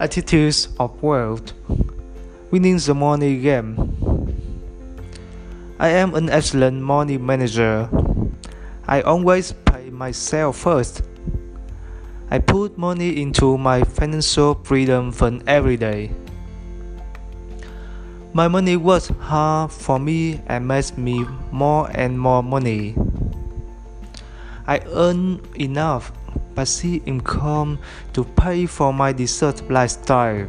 Attitudes of wealth. Winning the money game. I am an excellent money manager. I always pay myself first. I put money into my financial freedom fund every day. My money works hard for me and makes me more and more money. I earn enough passive income to pay for my desert lifestyle.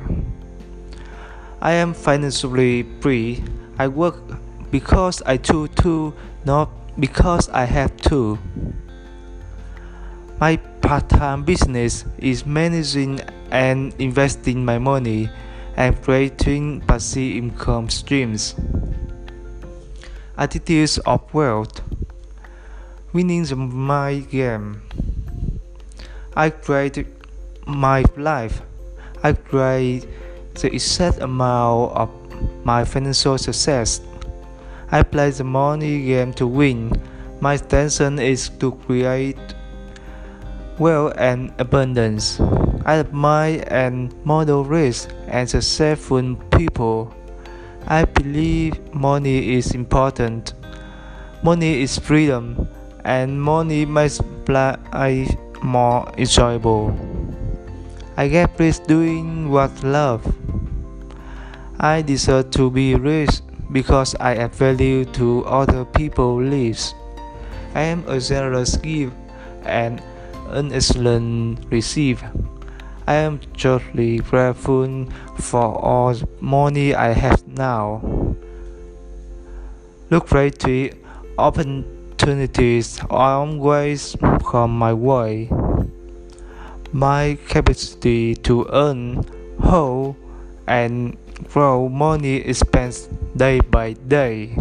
I am financially free. I work because I choose to, not because I have to. My part-time business is managing and investing my money and creating passive income streams. Attitudes of wealth. Winning the mind game. I create my life. I create the exact amount of my financial success. I play the money game to win. My intention is to create wealth and abundance. I admire and model rich and successful people. I believe money is important. Money is freedom, and money makes life more enjoyable. I get pleased doing what love. I deserve to be rich because I add value to other people's lives. I am a generous giver and an excellent receiver. I am truly grateful for all the money I have now. Look great to open opportunities always come my way. My capacity to earn, hold, and grow money expands day by day.